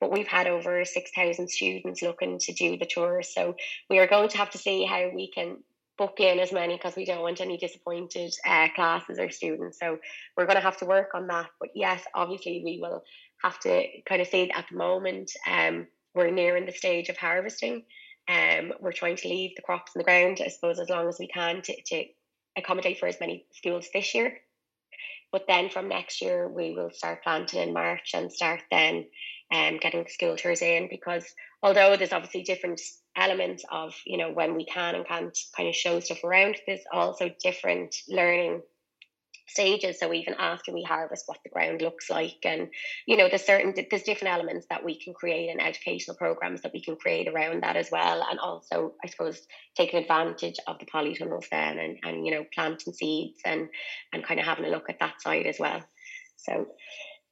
S7: but we've had over 6,000 students looking to do the tour. So we are going to have to see how we can book in as many because we don't want any disappointed uh, classes or students. So we're going to have to work on that. But yes, obviously we will have to kind of say at the moment um, we're nearing the stage of harvesting. Um, we're trying to leave the crops in the ground, I suppose, as long as we can to, to accommodate for as many schools this year. But then from next year, we will start planting in March and start then um, getting school tours in because although there's obviously different elements of you know when we can and can't kind of show stuff around. There's also different learning stages. So even after we harvest what the ground looks like and you know there's certain there's different elements that we can create and educational programs that we can create around that as well. And also i suppose taking advantage of the polytunnels then and, and you know planting seeds and and kind of having a look at that side as well. So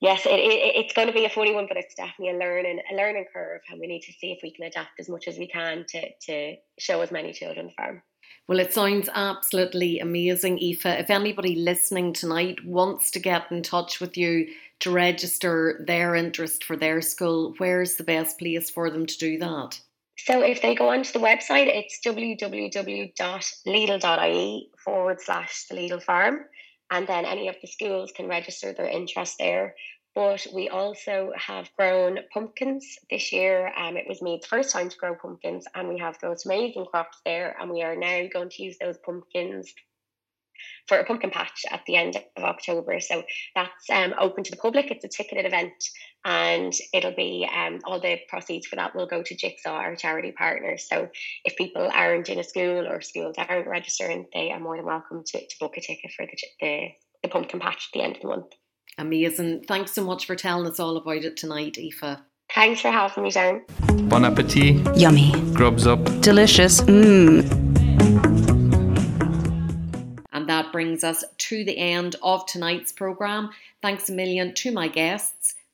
S7: yes, it, it, it's going to be a funny one, but it's definitely a learning a learning curve, and we need to see if we can adapt as much as we can to to show as many children the farm.
S1: Well, it sounds absolutely amazing, Aoife. If anybody listening tonight wants to get in touch with you to register their interest for their school, where's the best place for them to do that?
S7: So if they go onto the website, it's www.lidl.ie forward slash the Lidl Farm and then any of the schools can register their interest there. But we also have grown pumpkins this year. Um, it was me the first time to grow pumpkins, and we have those amazing crops there. And we are now going to use those pumpkins for a pumpkin patch at the end of October. So that's um, open to the public. It's a ticketed event, and it'll be um, all the proceeds for that will go to Jigsaw, our charity partner. So if people aren't in a school or schools aren't registering, they are more than welcome to, to book a ticket for the, the, the pumpkin patch at the end of the month.
S1: Amazing. Thanks so much for telling us all about it tonight, Aoife.
S7: Thanks for having me, Sharon.
S2: Bon appetit.
S3: Yummy.
S2: Grubs up.
S3: Delicious. Mmm.
S8: And that brings us to the end of tonight's programme. Thanks a million to my guests,